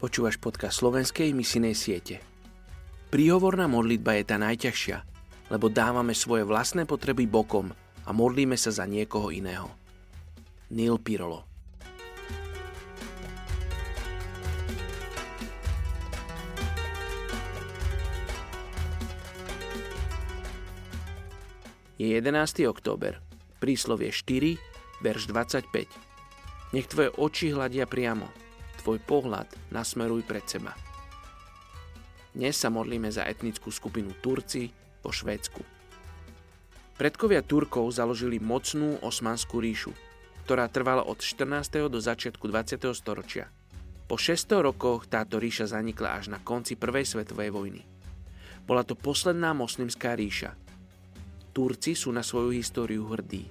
Počúvaš podcast slovenskej misinej siete. Príhovorná modlitba je tá najťažšia, lebo dávame svoje vlastné potreby bokom a modlíme sa za niekoho iného. Neil Pirolo Je 11. október, príslovie 4, verš 25. Nech tvoje oči hľadia priamo, tvoj pohľad nasmeruj pred seba. Dnes sa modlíme za etnickú skupinu Turci vo Švédsku. Predkovia Turkov založili mocnú osmanskú ríšu, ktorá trvala od 14. do začiatku 20. storočia. Po 600 rokoch táto ríša zanikla až na konci Prvej svetovej vojny. Bola to posledná moslimská ríša. Turci sú na svoju históriu hrdí.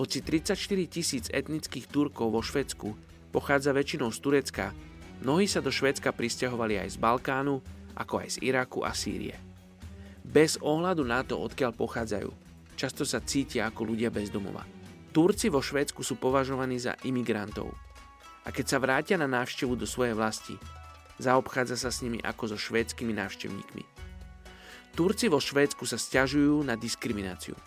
Hoci 34 tisíc etnických Turkov vo Švedsku pochádza väčšinou z Turecka, mnohí sa do Švédska pristahovali aj z Balkánu, ako aj z Iraku a Sýrie. Bez ohľadu na to, odkiaľ pochádzajú, často sa cítia ako ľudia bez domova. Turci vo Švédsku sú považovaní za imigrantov. A keď sa vrátia na návštevu do svojej vlasti, zaobchádza sa s nimi ako so švédskymi návštevníkmi. Turci vo Švédsku sa stiažujú na diskrimináciu.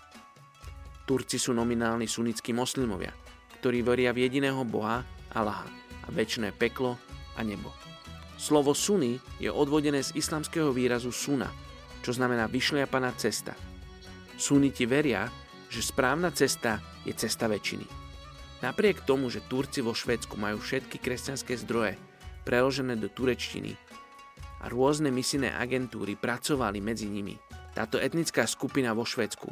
Turci sú nominálni sunnickí moslimovia, ktorí veria v jediného Boha Allaha a väčšné peklo a nebo. Slovo suny je odvodené z islamského výrazu suna, čo znamená vyšliapaná cesta. Suniti veria, že správna cesta je cesta väčšiny. Napriek tomu, že Turci vo Švedsku majú všetky kresťanské zdroje preložené do turečtiny a rôzne misijné agentúry pracovali medzi nimi, táto etnická skupina vo Švedsku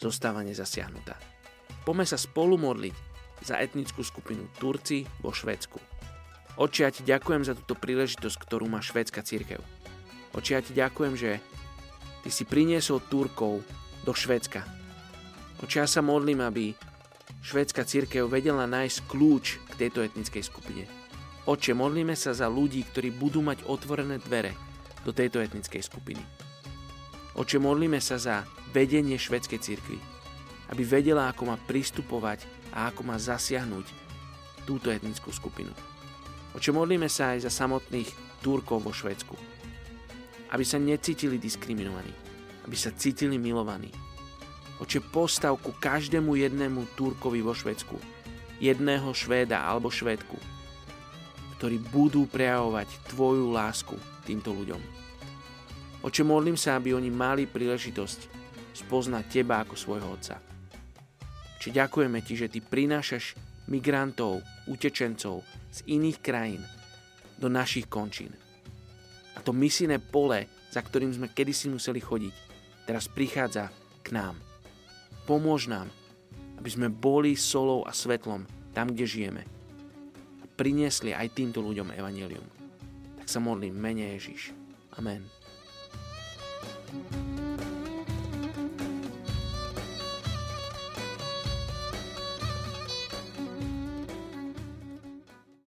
zostáva nezasiahnutá. Poďme sa spolu modliť za etnickú skupinu Turci vo Švedsku. Oči, ja ti ďakujem za túto príležitosť, ktorú má švédska církev. Oči, ja ti ďakujem, že ty si priniesol Turkov do Švédska. Oči, ja sa modlím, aby švédska církev vedela nájsť kľúč k tejto etnickej skupine. Oče, modlíme sa za ľudí, ktorí budú mať otvorené dvere do tejto etnickej skupiny. Oče, modlíme sa za vedenie švedskej církvy, aby vedela, ako má pristupovať a ako má zasiahnuť túto etnickú skupinu. Oče, modlíme sa aj za samotných Turkov vo Švedsku, aby sa necítili diskriminovaní, aby sa cítili milovaní. Oče, postav ku každému jednému Turkovi vo Švedsku, jedného Švéda alebo Švédku, ktorí budú prejavovať Tvoju lásku týmto ľuďom. Oče, modlím sa, aby oni mali príležitosť spoznať Teba ako svojho Otca. Či ďakujeme Ti, že Ty prinášaš migrantov, utečencov z iných krajín do našich končín. A to misijné pole, za ktorým sme kedysi museli chodiť, teraz prichádza k nám. Pomôž nám, aby sme boli solou a svetlom tam, kde žijeme. A priniesli aj týmto ľuďom evanelium. Tak sa modlím mene Ježiš. Amen. thank you